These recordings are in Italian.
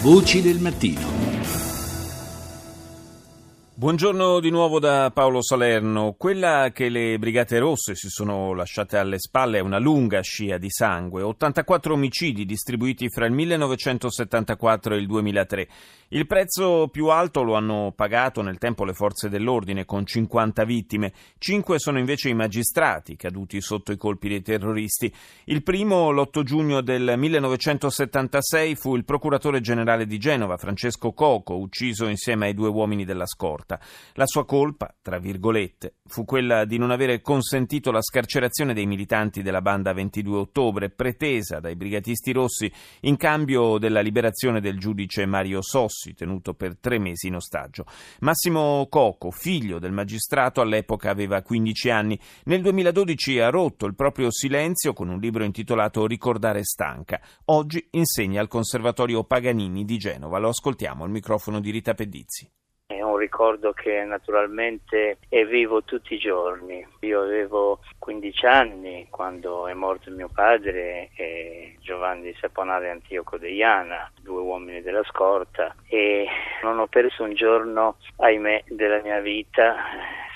Voci del mattino. Buongiorno di nuovo da Paolo Salerno. Quella che le Brigate Rosse si sono lasciate alle spalle è una lunga scia di sangue, 84 omicidi distribuiti fra il 1974 e il 2003. Il prezzo più alto lo hanno pagato nel tempo le forze dell'ordine con 50 vittime, 5 sono invece i magistrati caduti sotto i colpi dei terroristi. Il primo, l'8 giugno del 1976, fu il procuratore generale di Genova, Francesco Coco, ucciso insieme ai due uomini della scorta morta. La sua colpa, tra virgolette, fu quella di non avere consentito la scarcerazione dei militanti della banda 22 ottobre, pretesa dai brigatisti rossi in cambio della liberazione del giudice Mario Sossi, tenuto per tre mesi in ostaggio. Massimo Coco, figlio del magistrato, all'epoca aveva 15 anni. Nel 2012 ha rotto il proprio silenzio con un libro intitolato Ricordare stanca. Oggi insegna al Conservatorio Paganini di Genova. Lo ascoltiamo al microfono di Rita Pedizzi un ricordo che naturalmente è vivo tutti i giorni. Io avevo 15 anni quando è morto mio padre e Giovanni Saponale Antioco Deiana, due uomini della scorta e non ho perso un giorno, ahimè, della mia vita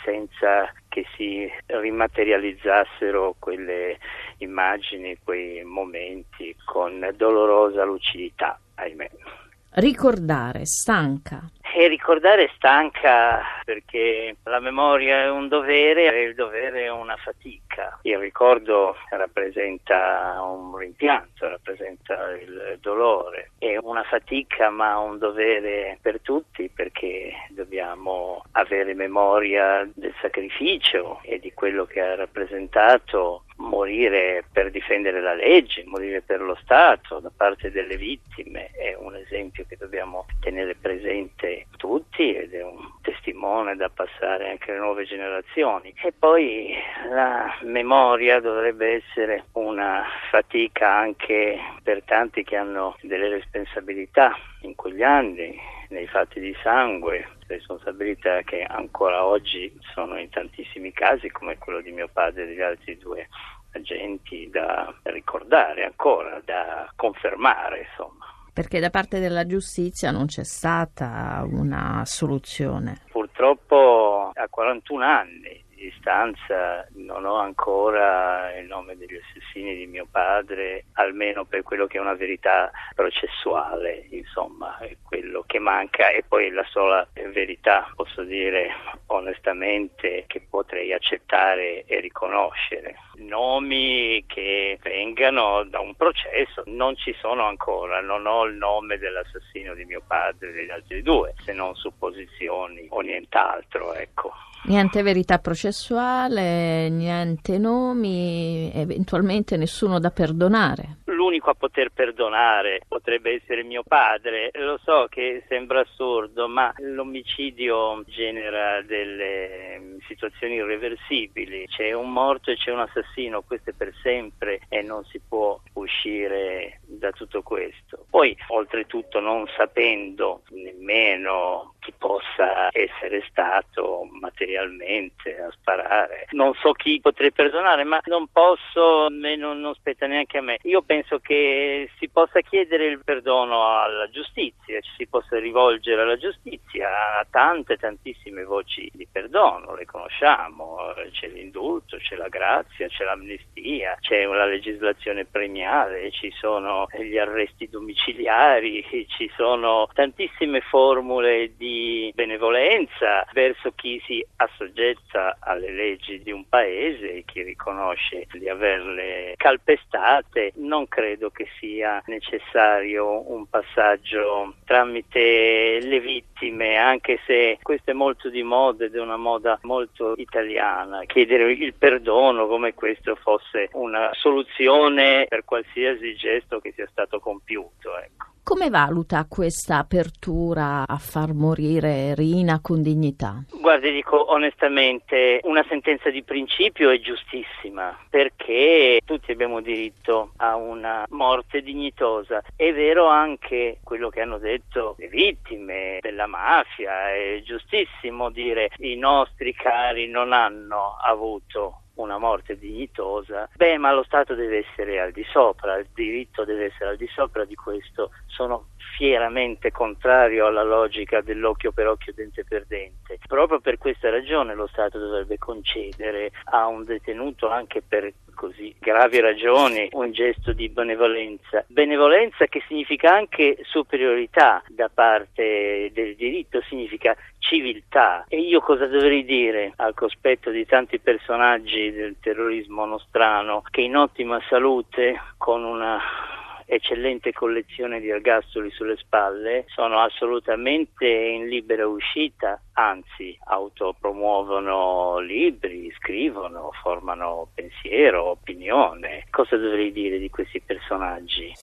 senza che si rimaterializzassero quelle immagini, quei momenti con dolorosa lucidità, ahimè. Ricordare, stanca. E ricordare stanca perché la memoria è un dovere e il dovere è una fatica. Il ricordo rappresenta un rimpianto, rappresenta il dolore. È una fatica ma un dovere per tutti perché dobbiamo avere memoria del sacrificio e di quello che ha rappresentato morire per difendere la legge, morire per lo Stato da parte delle vittime è un esempio che dobbiamo tenere presente tutti ed è un testimone da passare anche alle nuove generazioni. E poi la memoria dovrebbe essere una fatica anche per tanti che hanno delle responsabilità in quegli anni, nei fatti di sangue, responsabilità che ancora oggi sono in tantissimi casi come quello di mio padre e degli altri due agenti da ricordare ancora, da confermare insomma. Perché da parte della giustizia non c'è stata una soluzione. Purtroppo a 41 anni distanza non ho ancora il nome degli assassini di mio padre, almeno per quello che è una verità processuale, insomma, è quello che manca e poi la sola verità, posso dire onestamente, che potrei accettare e riconoscere. Nomi che vengano da un processo non ci sono ancora, non ho il nome dell'assassino di mio padre e degli altri due, se non supposizioni o nient'altro, ecco. Niente verità processuale, niente nomi, eventualmente nessuno da perdonare. L'unico a poter perdonare potrebbe essere mio padre. Lo so che sembra assurdo, ma l'omicidio genera delle situazioni irreversibili. C'è un morto e c'è un assassino, questo è per sempre e non si può uscire da tutto questo. Poi, oltretutto, non sapendo nemmeno chi possa essere stato materialmente a sparare. Non so chi potrei perdonare, ma non posso non, non spetta neanche a me. Io penso che si possa chiedere il perdono alla giustizia, ci si possa rivolgere alla giustizia, a tante, tantissime voci di perdono, le conosciamo, c'è l'indulto, c'è la grazia, c'è l'amnistia, c'è la legislazione premiale, ci sono gli arresti domiciliari, ci sono tantissime formule di benevolenza verso chi si assoggetta alle leggi di un paese e chi riconosce di averle calpestate, non credo che sia necessario un passaggio tramite le vittime, anche se questo è molto di moda ed è una moda molto italiana. Chiedere il perdono come questo fosse una soluzione per qualsiasi gesto che sia stato. Come valuta questa apertura a far morire Rina con dignità? Guardi, dico onestamente, una sentenza di principio è giustissima perché tutti abbiamo diritto a una morte dignitosa. È vero anche quello che hanno detto le vittime della mafia, è giustissimo dire i nostri cari non hanno avuto una morte dignitosa, beh, ma lo Stato deve essere al di sopra, il diritto deve essere al di sopra di questo. Sono fieramente contrario alla logica dell'occhio per occhio, dente per dente. Proprio per questa ragione lo Stato dovrebbe concedere a un detenuto anche per così gravi ragioni un gesto di benevolenza. Benevolenza che significa anche superiorità da parte del diritto, significa civiltà. E io cosa dovrei dire al cospetto di tanti personaggi del terrorismo nostrano che in ottima salute, con una eccellente collezione di ergastoli sulle spalle, sono assolutamente in libera uscita, anzi autopromuovono libri, scrivono, formano pensiero, opinione. Cosa dovrei dire di questi personaggi?